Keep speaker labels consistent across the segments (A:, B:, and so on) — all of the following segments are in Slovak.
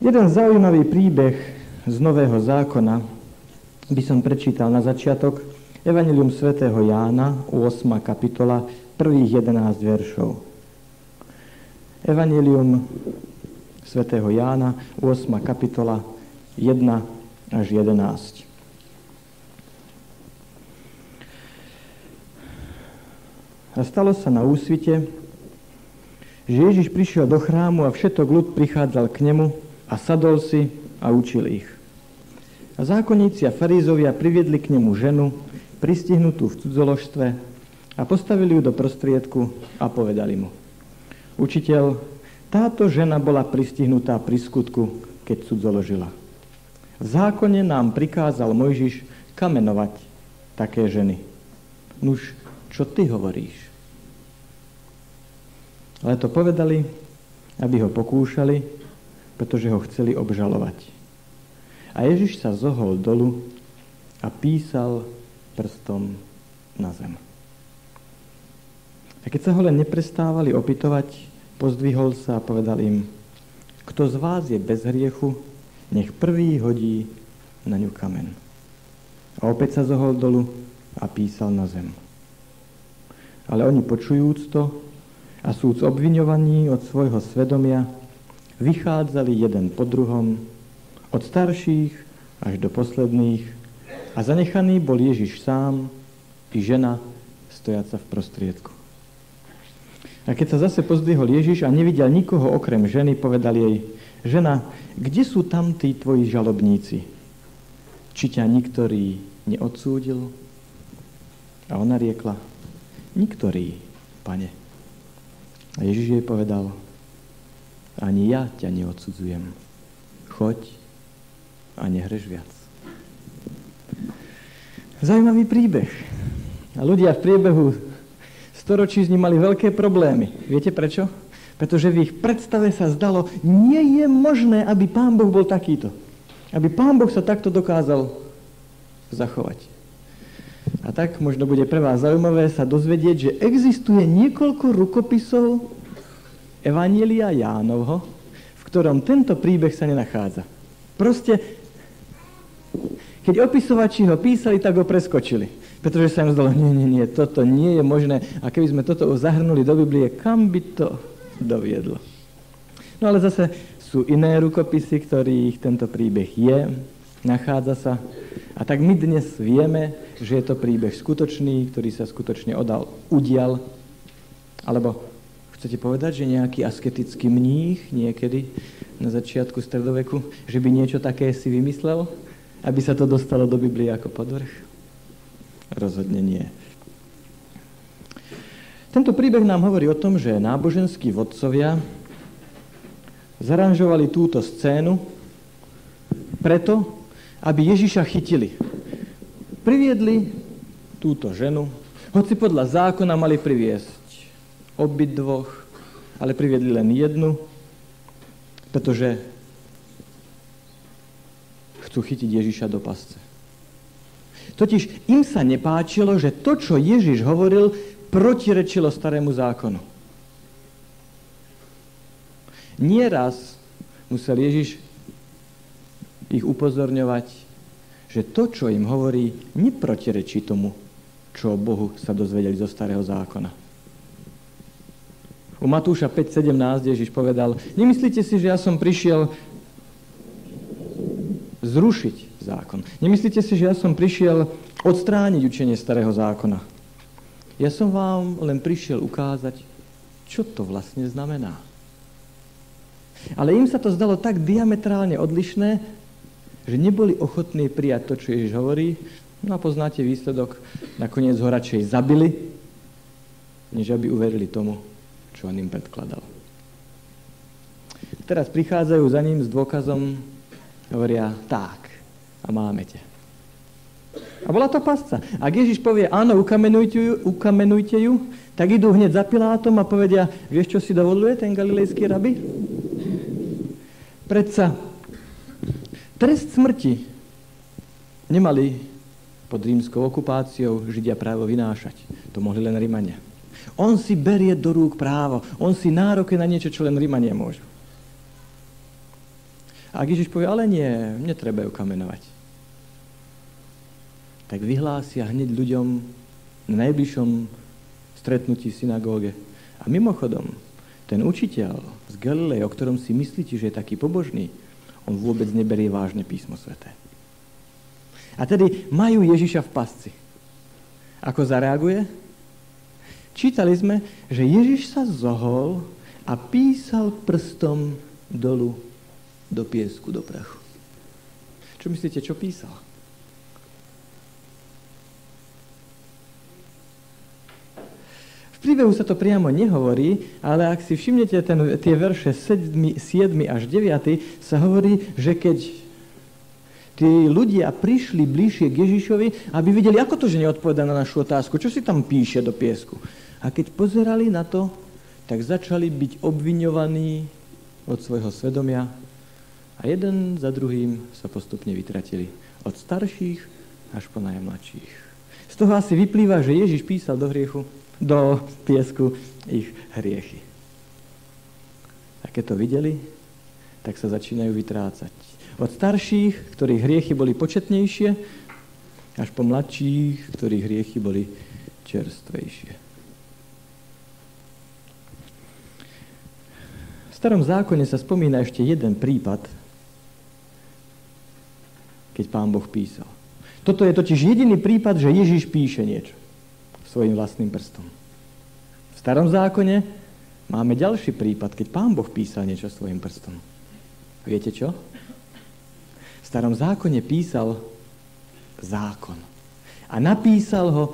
A: Jeden zaujímavý príbeh z Nového zákona by som prečítal na začiatok Evangelium svätého Jána, 8. kapitola, prvých 11 veršov. Evangelium svätého Jána, 8. kapitola, 1 až 11. A stalo sa na úsvite, že Ježiš prišiel do chrámu a všetok ľud prichádzal k nemu a sadol si a učil ich. A zákonníci a farízovia priviedli k nemu ženu, pristihnutú v cudzoložstve a postavili ju do prostriedku a povedali mu. Učiteľ, táto žena bola pristihnutá pri skutku, keď cudzoložila. V zákone nám prikázal Mojžiš kamenovať také ženy. Nuž, čo ty hovoríš? Ale to povedali, aby ho pokúšali, pretože ho chceli obžalovať. A Ježiš sa zohol dolu a písal prstom na zem. A keď sa ho len neprestávali opytovať, pozdvihol sa a povedal im, kto z vás je bez hriechu, nech prvý hodí na ňu kamen. A opäť sa zohol dolu a písal na zem. Ale oni počujúc to a súd obviňovaní od svojho svedomia, vychádzali jeden po druhom, od starších až do posledných a zanechaný bol Ježiš sám i žena stojaca v prostriedku. A keď sa zase pozdvihol Ježiš a nevidel nikoho okrem ženy, povedal jej, žena, kde sú tam tí tvoji žalobníci? Či ťa niktorý neodsúdil? A ona riekla, niktorý, pane. A Ježiš jej povedal, ani ja ťa neodsudzujem. Choď a nehreš viac. Zajímavý príbeh. A ľudia v priebehu storočí s ním mali veľké problémy. Viete prečo? Pretože v ich predstave sa zdalo, nie je možné, aby Pán Boh bol takýto. Aby Pán Boh sa takto dokázal zachovať. A tak možno bude pre vás zaujímavé sa dozvedieť, že existuje niekoľko rukopisov Evanielia Jánovho, v ktorom tento príbeh sa nenachádza. Proste, keď opisovači ho písali, tak ho preskočili. Pretože sa im zdalo, nie, nie, nie, toto nie je možné. A keby sme toto zahrnuli do Biblie, kam by to doviedlo? No ale zase sú iné rukopisy, ktorých tento príbeh je, nachádza sa. A tak my dnes vieme, že je to príbeh skutočný, ktorý sa skutočne odal, udial, alebo Chcete povedať, že nejaký asketický mních niekedy na začiatku stredoveku, že by niečo také si vymyslel, aby sa to dostalo do Biblie ako podvrh? Rozhodne nie. Tento príbeh nám hovorí o tom, že náboženskí vodcovia zaranžovali túto scénu preto, aby Ježiša chytili. Priviedli túto ženu, hoci podľa zákona mali priviesť dvoch, ale priviedli len jednu, pretože chcú chytiť Ježiša do pasce. Totiž im sa nepáčilo, že to, čo Ježiš hovoril, protirečilo starému zákonu. Nieraz musel Ježiš ich upozorňovať, že to, čo im hovorí, neprotirečí tomu, čo Bohu sa dozvedeli zo starého zákona. U Matúša 5.17 Ježiš povedal, nemyslíte si, že ja som prišiel zrušiť zákon. Nemyslíte si, že ja som prišiel odstrániť učenie starého zákona. Ja som vám len prišiel ukázať, čo to vlastne znamená. Ale im sa to zdalo tak diametrálne odlišné, že neboli ochotní prijať to, čo Ježiš hovorí. No a poznáte výsledok, nakoniec ho radšej zabili, než aby uverili tomu, čo on im predkladal. Teraz prichádzajú za ním s dôkazom, hovoria, tak, a máme ťa. A bola to pasca. Ak Ježiš povie, áno, ukamenujte ju, ukamenujte ju, tak idú hneď za Pilátom a povedia, vieš, čo si dovoluje ten galilejský rabi? Predsa trest smrti nemali pod rímskou okupáciou Židia právo vynášať. To mohli len Rímania. On si berie do rúk právo. On si nárokuje na niečo, čo len Rímania môžu. A ak Ježiš povie, ale nie, netreba ju kamenovať. Tak vyhlásia hneď ľuďom na najbližšom stretnutí v synagóge. A mimochodom, ten učiteľ z Galilei, o ktorom si myslíte, že je taký pobožný, on vôbec neberie vážne písmo sveté. A tedy majú Ježiša v pasci. Ako zareaguje? Čítali sme, že Ježiš sa zohol a písal prstom dolu do piesku, do prachu. Čo myslíte, čo písal? V príbehu sa to priamo nehovorí, ale ak si všimnete ten, tie verše 7, 7 až 9, sa hovorí, že keď tí ľudia prišli bližšie k Ježišovi, aby videli, ako to, že neodpoveda na našu otázku, čo si tam píše do piesku. A keď pozerali na to, tak začali byť obviňovaní od svojho svedomia a jeden za druhým sa postupne vytratili. Od starších až po najmladších. Z toho asi vyplýva, že Ježiš písal do hriechu, do piesku ich hriechy. A keď to videli, tak sa začínajú vytrácať od starších, ktorých hriechy boli početnejšie, až po mladších, ktorých hriechy boli čerstvejšie. Starom zákone sa spomína ešte jeden prípad, keď pán Boh písal. Toto je totiž jediný prípad, že Ježiš píše niečo svojim vlastným prstom. V starom zákone máme ďalší prípad, keď pán Boh písal niečo svojim prstom. Viete čo? starom zákone písal zákon. A napísal ho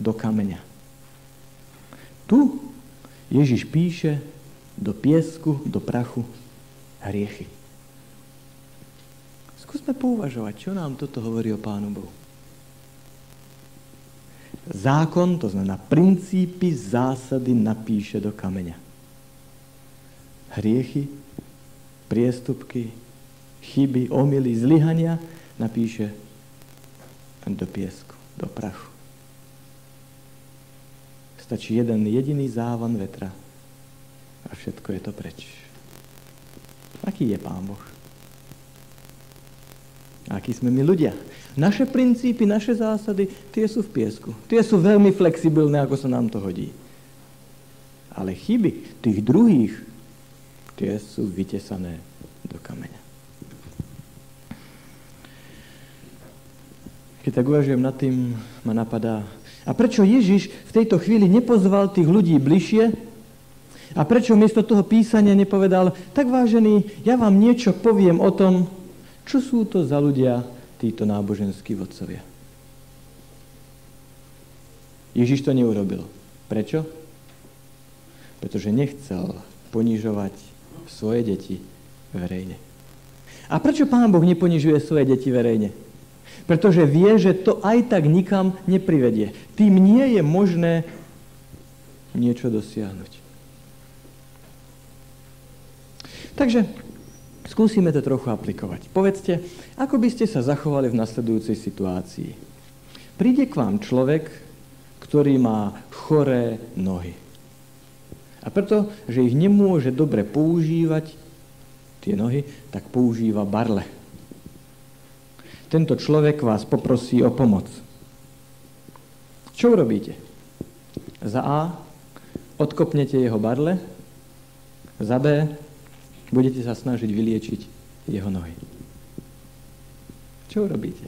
A: do kameňa. Tu Ježiš píše do piesku, do prachu hriechy. Skúsme pouvažovať, čo nám toto hovorí o Pánu Bohu. Zákon, to znamená princípy, zásady napíše do kameňa. Hriechy, priestupky, chyby, omily, zlyhania napíše do piesku, do prachu. Stačí jeden jediný závan vetra a všetko je to preč. Aký je Pán Boh? Akí sme my ľudia? Naše princípy, naše zásady, tie sú v piesku. Tie sú veľmi flexibilné, ako sa nám to hodí. Ale chyby tých druhých, tie sú vytesané do kameňa. Keď tak uvažujem nad tým, ma napadá. A prečo Ježiš v tejto chvíli nepozval tých ľudí bližšie? A prečo miesto toho písania nepovedal, tak vážený, ja vám niečo poviem o tom, čo sú to za ľudia títo náboženskí vodcovia. Ježiš to neurobil. Prečo? Pretože nechcel ponižovať svoje deti verejne. A prečo Pán Boh neponižuje svoje deti verejne? Pretože vie, že to aj tak nikam neprivedie. Tým nie je možné niečo dosiahnuť. Takže skúsime to trochu aplikovať. Povedzte, ako by ste sa zachovali v nasledujúcej situácii. Príde k vám človek, ktorý má choré nohy. A preto, že ich nemôže dobre používať, tie nohy, tak používa barle tento človek vás poprosí o pomoc. Čo urobíte? Za A odkopnete jeho barle, za B budete sa snažiť vyliečiť jeho nohy. Čo urobíte?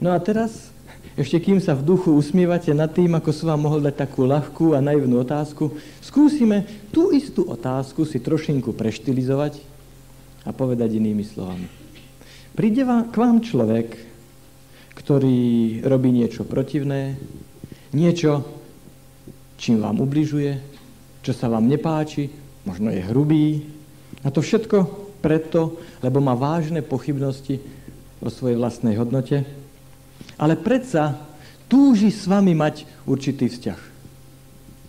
A: No a teraz, ešte kým sa v duchu usmievate nad tým, ako som vám mohol dať takú ľahkú a naivnú otázku, skúsime tú istú otázku si trošinku preštilizovať a povedať inými slovami. Príde k vám človek, ktorý robí niečo protivné, niečo, čím vám ubližuje, čo sa vám nepáči, možno je hrubý. A to všetko preto, lebo má vážne pochybnosti o svojej vlastnej hodnote, ale predsa túži s vami mať určitý vzťah.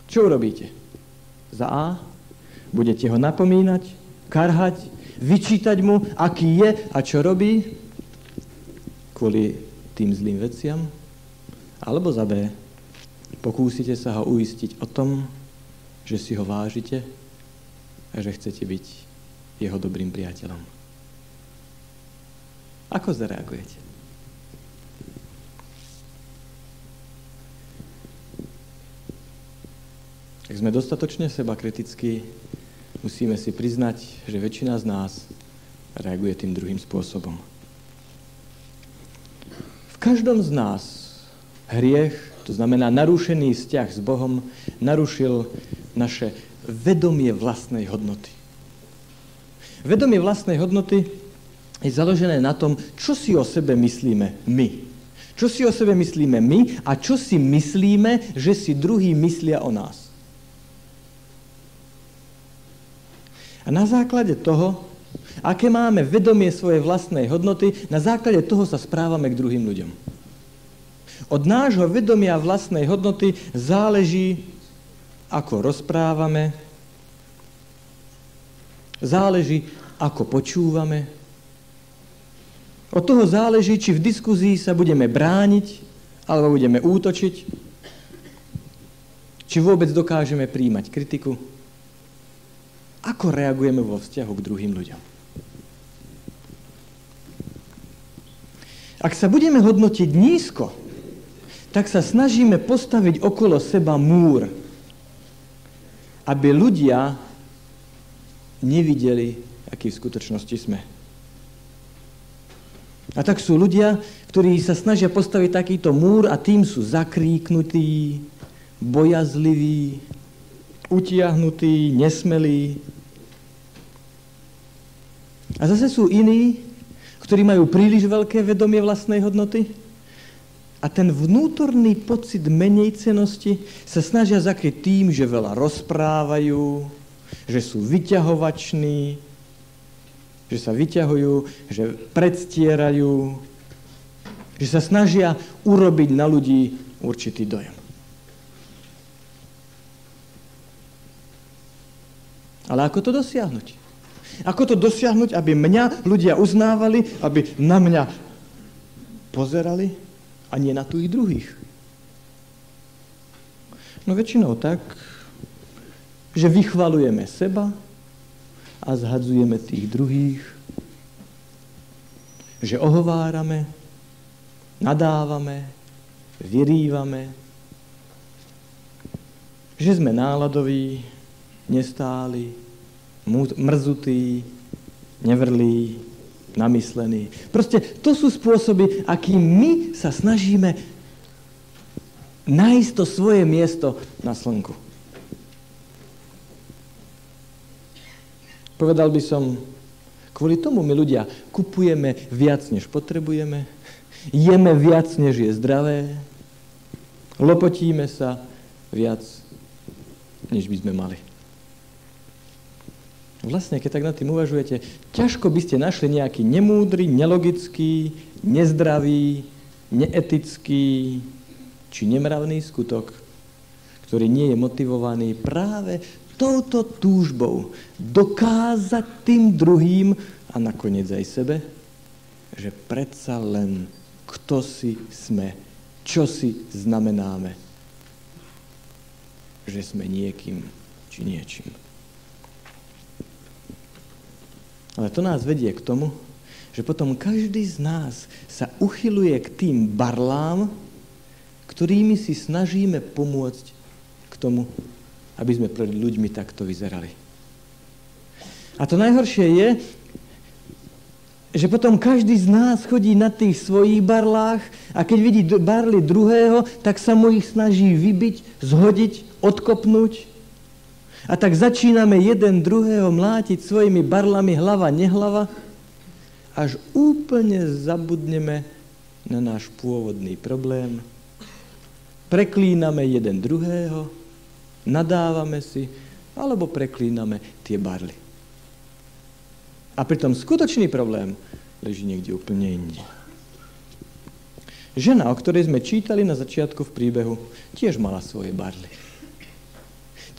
A: Čo urobíte? Za A budete ho napomínať, karhať, vyčítať mu, aký je a čo robí kvôli tým zlým veciam? Alebo za B, pokúsite sa ho uistiť o tom, že si ho vážite a že chcete byť jeho dobrým priateľom. Ako zareagujete? Ak sme dostatočne seba kritickí, musíme si priznať, že väčšina z nás reaguje tým druhým spôsobom. V každom z nás hriech, to znamená narušený vzťah s Bohom, narušil naše vedomie vlastnej hodnoty. Vedomie vlastnej hodnoty je založené na tom, čo si o sebe myslíme my. Čo si o sebe myslíme my a čo si myslíme, že si druhí myslia o nás. A na základe toho, aké máme vedomie svojej vlastnej hodnoty, na základe toho sa správame k druhým ľuďom. Od nášho vedomia vlastnej hodnoty záleží, ako rozprávame, záleží, ako počúvame. Od toho záleží, či v diskuzii sa budeme brániť, alebo budeme útočiť, či vôbec dokážeme príjmať kritiku ako reagujeme vo vzťahu k druhým ľuďom. Ak sa budeme hodnotiť nízko, tak sa snažíme postaviť okolo seba múr, aby ľudia nevideli, aký v skutočnosti sme. A tak sú ľudia, ktorí sa snažia postaviť takýto múr a tým sú zakríknutí, bojazliví, utiahnutí, nesmelí. A zase sú iní, ktorí majú príliš veľké vedomie vlastnej hodnoty a ten vnútorný pocit menejcenosti sa snažia zakryť tým, že veľa rozprávajú, že sú vyťahovační, že sa vyťahujú, že predstierajú, že sa snažia urobiť na ľudí určitý dojem. Ale ako to dosiahnuť? Ako to dosiahnuť, aby mňa ľudia uznávali, aby na mňa pozerali a nie na tých druhých? No väčšinou tak, že vychvalujeme seba a zhadzujeme tých druhých, že ohovárame, nadávame, vyrývame, že sme náladoví, nestáli, mrzutý, nevrlý, namyslený. Proste to sú spôsoby, akým my sa snažíme nájsť to svoje miesto na slnku. Povedal by som, kvôli tomu my ľudia kupujeme viac, než potrebujeme, jeme viac, než je zdravé, lopotíme sa viac, než by sme mali. Vlastne, keď tak nad tým uvažujete, ťažko by ste našli nejaký nemúdry, nelogický, nezdravý, neetický či nemravný skutok, ktorý nie je motivovaný práve touto túžbou dokázať tým druhým a nakoniec aj sebe, že predsa len kto si sme, čo si znamenáme, že sme niekým či niečím. Ale to nás vedie k tomu, že potom každý z nás sa uchyluje k tým barlám, ktorými si snažíme pomôcť k tomu, aby sme pred ľuďmi takto vyzerali. A to najhoršie je, že potom každý z nás chodí na tých svojich barlách a keď vidí barly druhého, tak sa mu ich snaží vybiť, zhodiť, odkopnúť a tak začíname jeden druhého mlátiť svojimi barlami hlava, nehlava, až úplne zabudneme na náš pôvodný problém. Preklíname jeden druhého, nadávame si, alebo preklíname tie barly. A pritom skutočný problém leží niekde úplne inde. Žena, o ktorej sme čítali na začiatku v príbehu, tiež mala svoje barly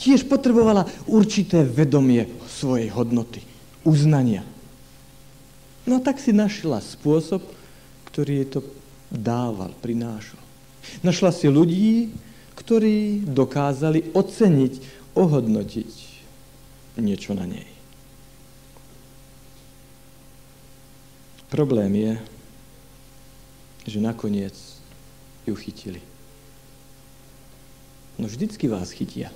A: tiež potrebovala určité vedomie svojej hodnoty, uznania. No tak si našla spôsob, ktorý jej to dával, prinášal. Našla si ľudí, ktorí dokázali oceniť, ohodnotiť niečo na nej. Problém je, že nakoniec ju chytili. No vždycky vás chytia,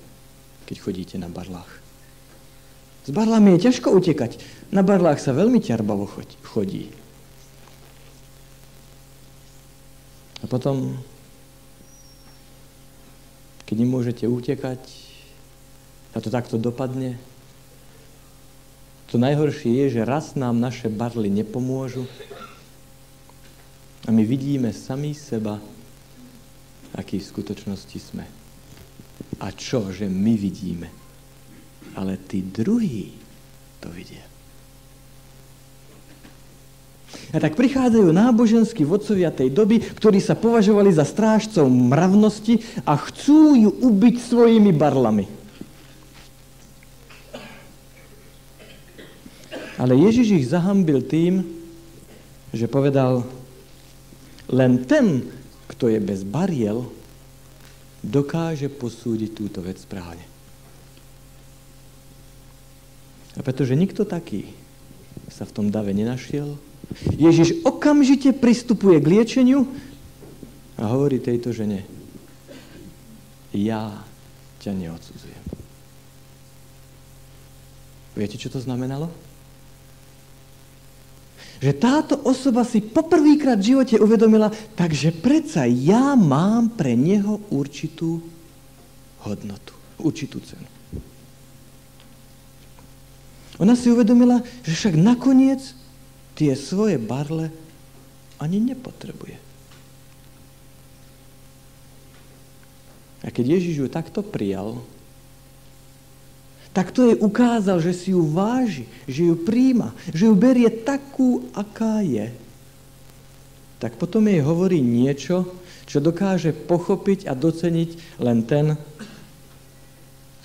A: keď chodíte na barlách. S barlami je ťažko utekať. Na barlách sa veľmi ťarbavo chodí. A potom, keď nemôžete utekať a to takto dopadne, to najhoršie je, že raz nám naše barly nepomôžu a my vidíme sami seba, aký v skutočnosti sme. A čo, že my vidíme? Ale tí druhí to vidia. A tak prichádzajú náboženskí vodcovia tej doby, ktorí sa považovali za strážcov mravnosti a chcú ju ubiť svojimi barlami. Ale Ježiš ich zahambil tým, že povedal, len ten, kto je bez bariel, dokáže posúdiť túto vec správne. A pretože nikto taký sa v tom dave nenašiel, Ježiš okamžite pristupuje k liečeniu a hovorí tejto žene, ja ťa neodsudzujem. Viete, čo to znamenalo? Že táto osoba si poprvýkrát v živote uvedomila, takže predsa ja mám pre neho určitú hodnotu, určitú cenu. Ona si uvedomila, že však nakoniec tie svoje barle ani nepotrebuje. A keď Ježiš ju takto prijal, tak to jej ukázal, že si ju váži, že ju príjma, že ju berie takú, aká je. Tak potom jej hovorí niečo, čo dokáže pochopiť a doceniť len ten,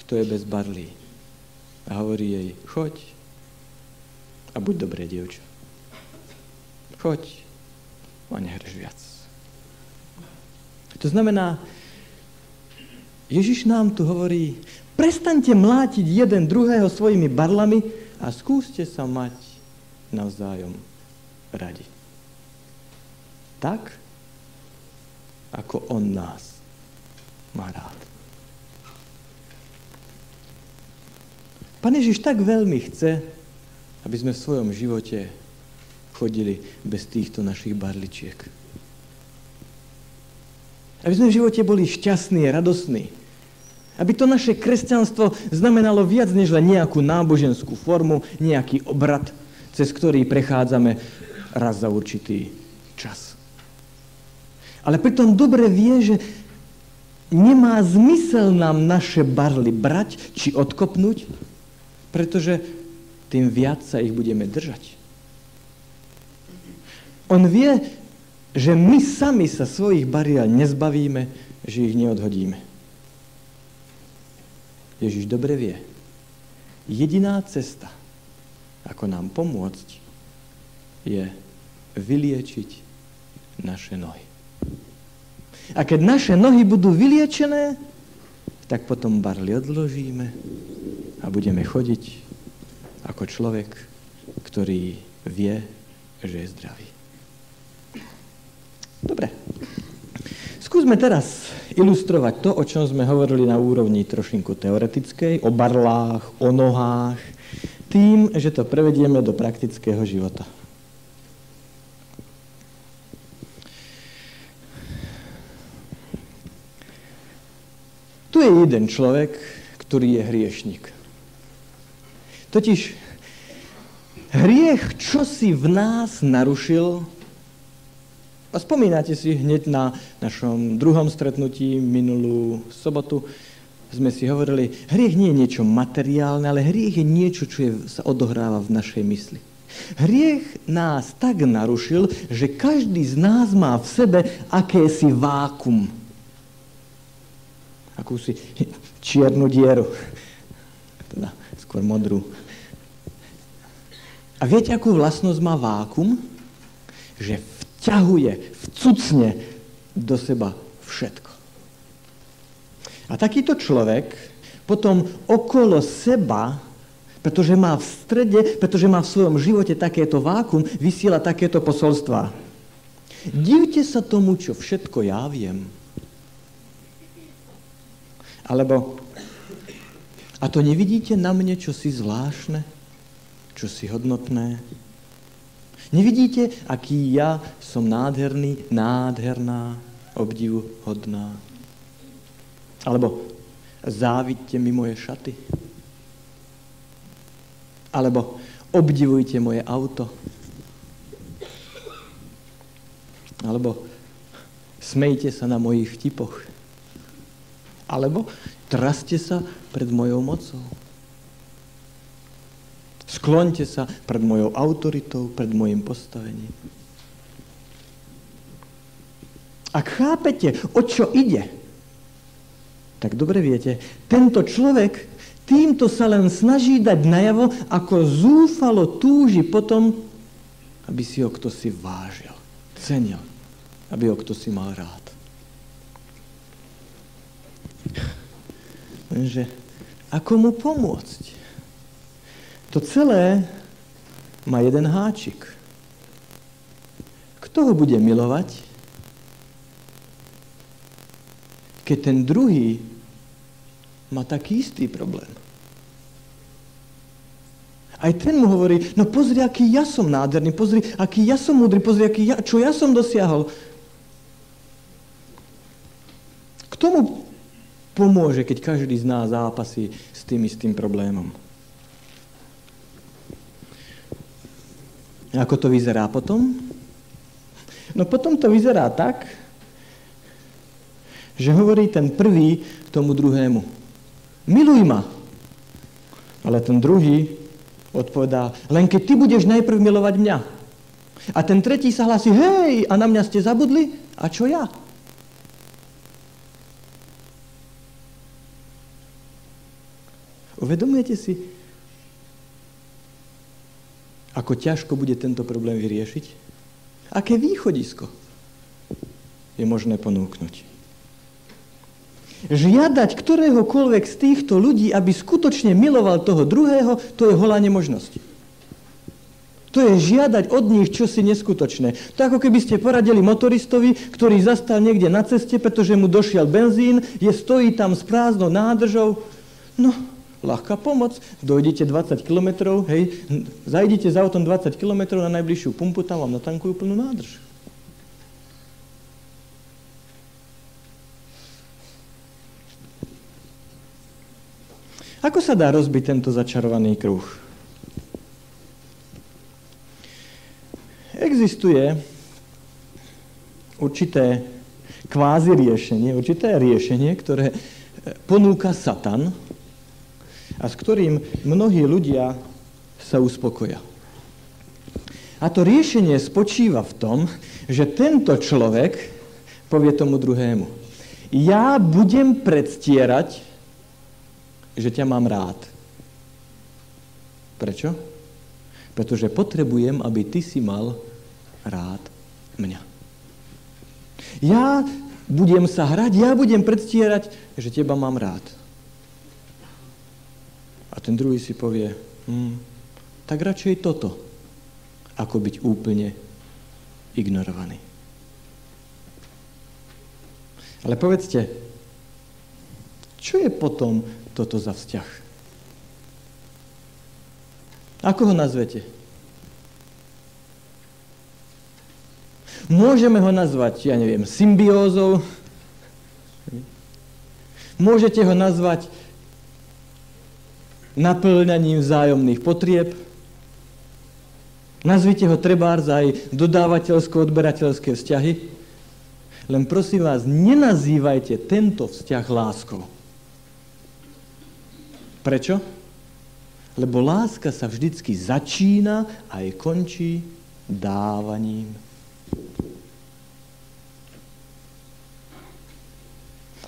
A: kto je bez barlí. A hovorí jej, choď a buď dobré dievča. Choď a nehreš viac. To znamená, Ježiš nám tu hovorí, Prestaňte mlátiť jeden druhého svojimi barlami a skúste sa mať navzájom radi. Tak, ako on nás má rád. Pane Ježiš tak veľmi chce, aby sme v svojom živote chodili bez týchto našich barličiek. Aby sme v živote boli šťastní, radosní, aby to naše kresťanstvo znamenalo viac než len nejakú náboženskú formu, nejaký obrad, cez ktorý prechádzame raz za určitý čas. Ale pritom dobre vie, že nemá zmysel nám naše barly brať či odkopnúť, pretože tým viac sa ich budeme držať. On vie, že my sami sa svojich bariel nezbavíme, že ich neodhodíme. Ježiš dobre vie. Jediná cesta, ako nám pomôcť, je vyliečiť naše nohy. A keď naše nohy budú vyliečené, tak potom barli odložíme a budeme chodiť ako človek, ktorý vie, že je zdravý. Dobre. Skúsme teraz ilustrovať to, o čom sme hovorili na úrovni trošinku teoretickej, o barlách, o nohách, tým, že to prevedieme do praktického života. Tu je jeden človek, ktorý je hriešnik. Totiž hriech, čo si v nás narušil, a spomínate si hneď na našom druhom stretnutí minulú sobotu, sme si hovorili, hriech nie je niečo materiálne, ale hriech je niečo, čo je, sa odohráva v našej mysli. Hriech nás tak narušil, že každý z nás má v sebe akési vákum. Akúsi čiernu dieru. Teda skôr modrú. A viete, akú vlastnosť má vákum? Že vťahuje, vcucne do seba všetko. A takýto človek potom okolo seba Pretože má v strede, pretože má v svojom živote takéto vákum, vysiela takéto posolstva. Divte sa tomu, čo všetko ja viem. Alebo, a to nevidíte na mne, čo si zvláštne, čo si hodnotné? Nevidíte, aký ja som nádherný, nádherná, obdivuhodná? Alebo závidte mi moje šaty? Alebo obdivujte moje auto? Alebo smejte sa na mojich vtipoch? Alebo traste sa pred mojou mocou? Skloňte sa pred mojou autoritou, pred mojim postavením. Ak chápete, o čo ide, tak dobre viete, tento človek týmto sa len snaží dať najavo, ako zúfalo túži potom, aby si ho kto si vážil, cenil, aby ho kto si mal rád. Lenže ako mu pomôcť? To celé má jeden háčik. Kto ho bude milovať, keď ten druhý má taký istý problém. Aj ten mu hovorí, no pozri, aký ja som nádherný, pozri, aký ja som múdry, pozri, aký ja, čo ja som dosiahol. Kto mu pomôže, keď každý z nás zápasí s tým istým problémom? Ako to vyzerá potom? No potom to vyzerá tak, že hovorí ten prvý tomu druhému miluj ma. Ale ten druhý odpovedá, len keď ty budeš najprv milovať mňa. A ten tretí sa hlási, hej, a na mňa ste zabudli? A čo ja? Uvedomujete si, ako ťažko bude tento problém vyriešiť? Aké východisko je možné ponúknuť? žiadať ktoréhokoľvek z týchto ľudí, aby skutočne miloval toho druhého, to je holá nemožnosti. To je žiadať od nich čosi neskutočné. To ako keby ste poradili motoristovi, ktorý zastal niekde na ceste, pretože mu došiel benzín, je stojí tam s prázdnou nádržou. No, ľahká pomoc, dojdete 20 km, hej, zajdite za autom 20 km na najbližšiu pumpu, tam vám natankujú plnú nádrž. Ako sa dá rozbiť tento začarovaný kruh? Existuje určité kvázi riešenie, určité riešenie, ktoré ponúka Satan a s ktorým mnohí ľudia sa uspokoja. A to riešenie spočíva v tom, že tento človek povie tomu druhému, ja budem predstierať, že ťa mám rád. Prečo? Pretože potrebujem, aby ty si mal rád mňa. Ja budem sa hrať, ja budem predstierať, že teba mám rád. A ten druhý si povie, hm, tak radšej toto, ako byť úplne ignorovaný. Ale povedzte, čo je potom toto za vzťah? Ako ho nazvete? Môžeme ho nazvať, ja neviem, symbiózou. Môžete ho nazvať naplňaním vzájomných potrieb. Nazvite ho trebárs aj dodávateľsko-odberateľské vzťahy. Len prosím vás, nenazývajte tento vzťah láskou. Prečo? Lebo láska sa vždycky začína a aj končí dávaním.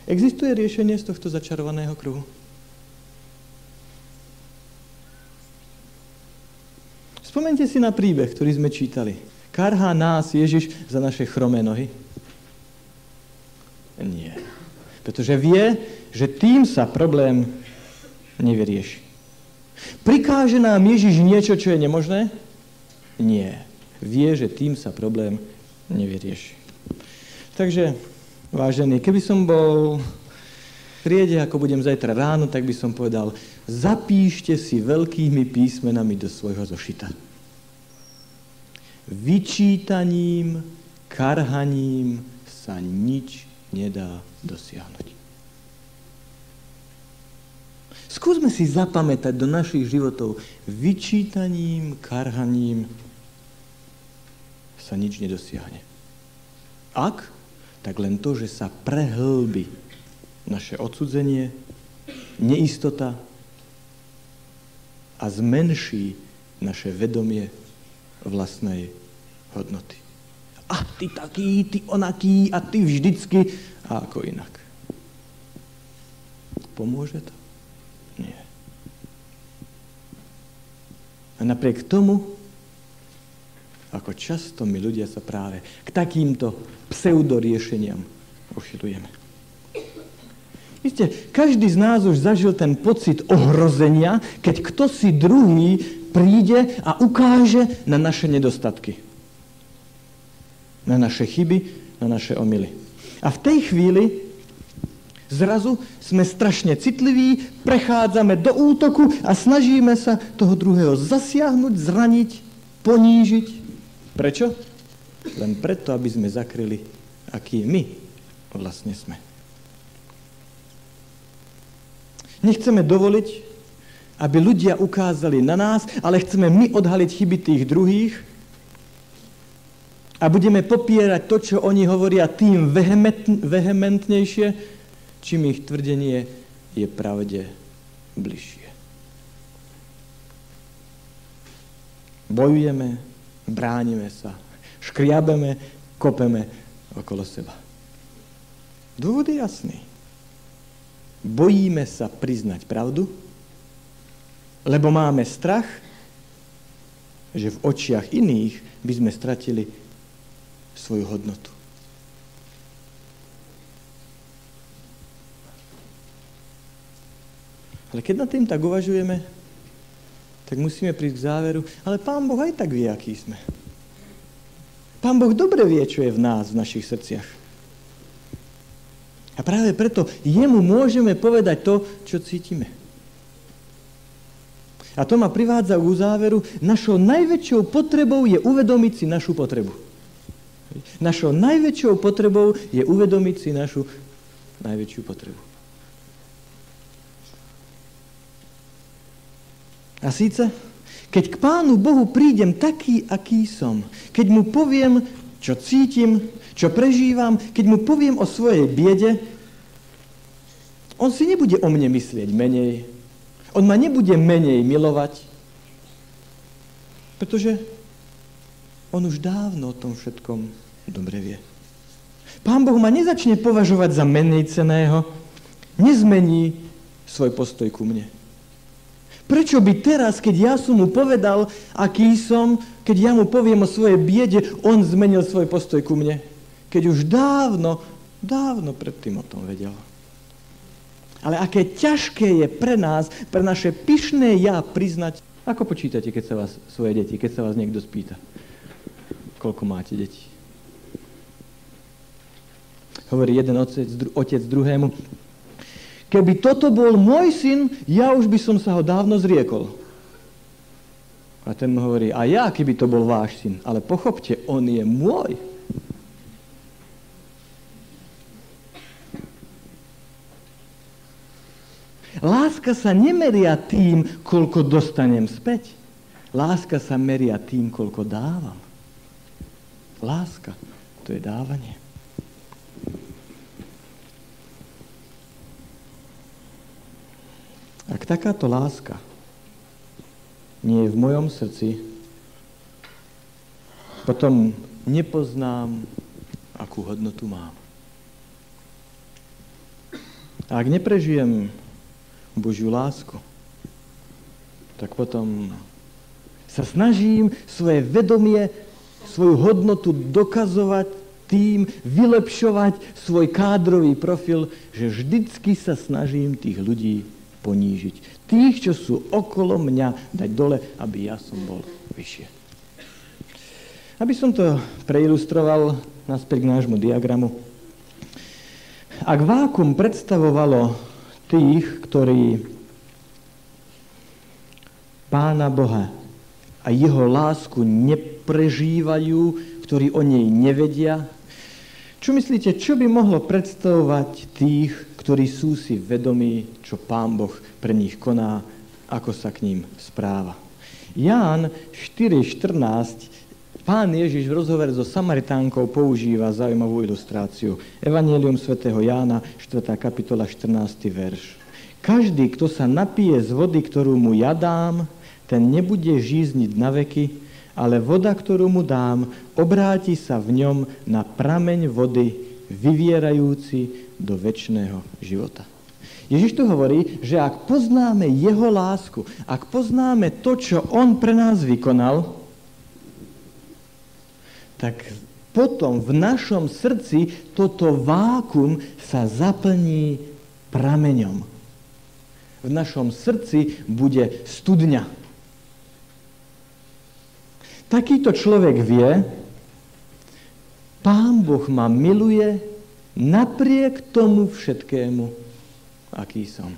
A: Existuje riešenie z tohto začarovaného kruhu? Spomente si na príbeh, ktorý sme čítali. Karhá nás Ježiš za naše chromé nohy? Nie. Pretože vie, že tým sa problém nevyrieši. Prikáže nám Ježiš niečo, čo je nemožné? Nie. Vie, že tým sa problém nevyrieši. Takže, vážený, keby som bol v triede, ako budem zajtra ráno, tak by som povedal, zapíšte si veľkými písmenami do svojho zošita. Vyčítaním, karhaním sa nič nedá dosiahnuť. Skúsme si zapamätať do našich životov, vyčítaním, karhaním sa nič nedosiahne. Ak, tak len to, že sa prehlbi naše odsudzenie, neistota a zmenší naše vedomie vlastnej hodnoty. A ty taký, ty onaký a ty vždycky a ako inak. Pomôže to? Nie. A napriek tomu, ako často my ľudia sa práve k takýmto pseudoriešeniam uchylujeme. Víte, každý z nás už zažil ten pocit ohrozenia, keď kto si druhý príde a ukáže na naše nedostatky. Na naše chyby, na naše omily. A v tej chvíli Zrazu sme strašne citliví, prechádzame do útoku a snažíme sa toho druhého zasiahnuť, zraniť, ponížiť. Prečo? Len preto, aby sme zakryli, aký my vlastne sme. Nechceme dovoliť, aby ľudia ukázali na nás, ale chceme my odhaliť chyby tých druhých a budeme popierať to, čo oni hovoria tým vehementnejšie, čím ich tvrdenie je pravde bližšie. Bojujeme, bránime sa, škriabeme, kopeme okolo seba. Dôvod je jasný. Bojíme sa priznať pravdu, lebo máme strach, že v očiach iných by sme stratili svoju hodnotu. Ale keď nad tým tak uvažujeme, tak musíme prísť k záveru, ale Pán Boh aj tak vie, aký sme. Pán Boh dobre vie, čo je v nás, v našich srdciach. A práve preto jemu môžeme povedať to, čo cítime. A to ma privádza k záveru, našou najväčšou potrebou je uvedomiť si našu potrebu. Našou najväčšou potrebou je uvedomiť si našu najväčšiu potrebu. A síce, keď k Pánu Bohu prídem taký, aký som, keď mu poviem, čo cítim, čo prežívam, keď mu poviem o svojej biede, on si nebude o mne myslieť menej. On ma nebude menej milovať, pretože on už dávno o tom všetkom dobre vie. Pán Boh ma nezačne považovať za menej ceného, nezmení svoj postoj ku mne. Prečo by teraz, keď ja som mu povedal, aký som, keď ja mu poviem o svojej biede, on zmenil svoj postoj ku mne? Keď už dávno, dávno predtým o tom vedel. Ale aké ťažké je pre nás, pre naše pyšné ja priznať, ako počítate, keď sa vás svoje deti, keď sa vás niekto spýta, koľko máte detí. Hovorí jeden otec, otec druhému, Keby toto bol môj syn, ja už by som sa ho dávno zriekol. A ten mu hovorí, a ja, keby to bol váš syn, ale pochopte, on je môj. Láska sa nemeria tým, koľko dostanem späť. Láska sa meria tým, koľko dávam. Láska, to je dávanie. Ak takáto láska nie je v mojom srdci, potom nepoznám, akú hodnotu mám. A ak neprežijem Božiu lásku, tak potom sa snažím svoje vedomie, svoju hodnotu dokazovať tým, vylepšovať svoj kádrový profil, že vždycky sa snažím tých ľudí ponížiť. Tých, čo sú okolo mňa, dať dole, aby ja som bol vyššie. Aby som to preilustroval naspäť k nášmu diagramu. Ak vákum predstavovalo tých, ktorí Pána Boha a jeho lásku neprežívajú, ktorí o nej nevedia, čo myslíte, čo by mohlo predstavovať tých, ktorí sú si vedomí, čo Pán Boh pre nich koná, ako sa k ním správa? Ján 4.14 Pán Ježiš v rozhovore so Samaritánkou používa zaujímavú ilustráciu. Evangelium svätého Jána, 4. kapitola, 14. verš. Každý, kto sa napije z vody, ktorú mu ja dám, ten nebude žízniť na veky, ale voda, ktorú mu dám, obráti sa v ňom na prameň vody, vyvierajúci do väčšného života. Ježiš tu hovorí, že ak poznáme jeho lásku, ak poznáme to, čo on pre nás vykonal, tak potom v našom srdci toto vákum sa zaplní prameňom. V našom srdci bude studňa Takýto človek vie, Pán Boh ma miluje napriek tomu všetkému, aký som.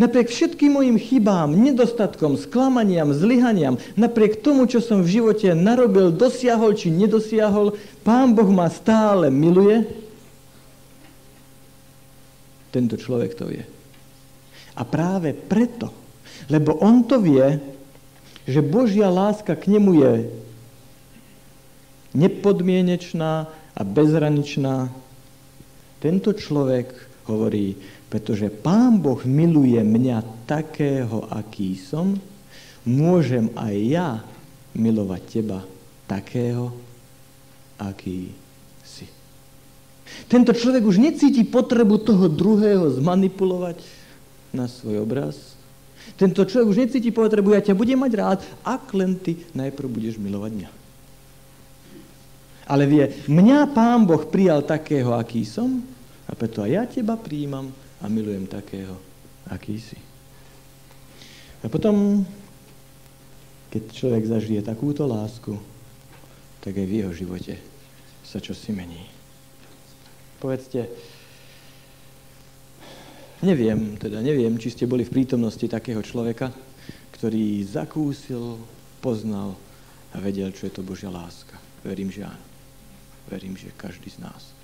A: Napriek všetkým mojim chybám, nedostatkom, sklamaniam, zlyhaniam, napriek tomu, čo som v živote narobil, dosiahol či nedosiahol, Pán Boh ma stále miluje. Tento človek to vie. A práve preto, lebo on to vie, že Božia láska k nemu je nepodmienečná a bezhraničná. Tento človek hovorí, pretože Pán Boh miluje mňa takého, aký som, môžem aj ja milovať teba takého, aký si. Tento človek už necíti potrebu toho druhého zmanipulovať na svoj obraz, tento človek už necíti potrebu, ja ťa budem mať rád, ak len ty najprv budeš milovať mňa. Ale vie, mňa pán Boh prijal takého, aký som, a preto aj ja teba príjmam a milujem takého, aký si. A potom, keď človek zažije takúto lásku, tak aj v jeho živote sa čosi mení. Povedzte, Neviem, teda neviem, či ste boli v prítomnosti takého človeka, ktorý zakúsil, poznal a vedel, čo je to Božia láska. Verím, že áno. Verím, že každý z nás.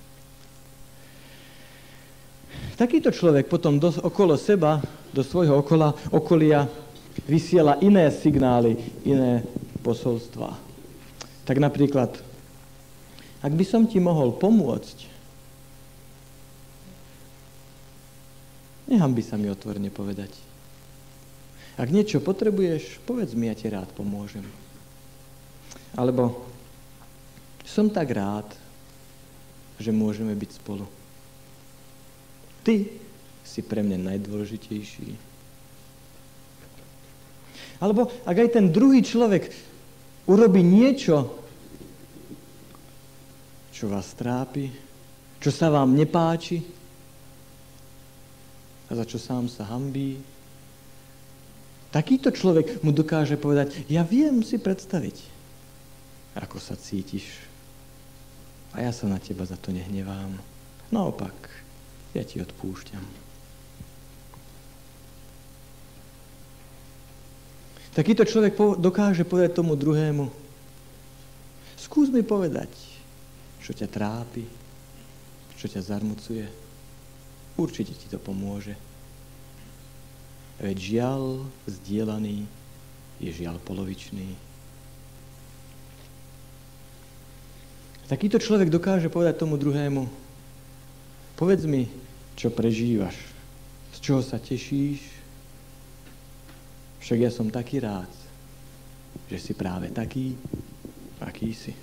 A: Takýto človek potom do, okolo seba, do svojho okola, okolia vysiela iné signály, iné posolstvá. Tak napríklad, ak by som ti mohol pomôcť, Nechám by sa mi otvorene povedať. Ak niečo potrebuješ, povedz mi, ja ti rád pomôžem. Alebo som tak rád, že môžeme byť spolu. Ty si pre mňa najdôležitejší. Alebo ak aj ten druhý človek urobí niečo, čo vás trápi, čo sa vám nepáči, a za čo sám sa hambí. Takýto človek mu dokáže povedať, ja viem si predstaviť, ako sa cítiš. A ja sa na teba za to nehnevám. Naopak, ja ti odpúšťam. Takýto človek dokáže povedať tomu druhému, skús mi povedať, čo ťa trápi, čo ťa zarmucuje. Určite ti to pomôže. Veď žiaľ zdieľaný je žiaľ polovičný. Takýto človek dokáže povedať tomu druhému, povedz mi, čo prežívaš, z čoho sa tešíš, však ja som taký rád, že si práve taký, aký si.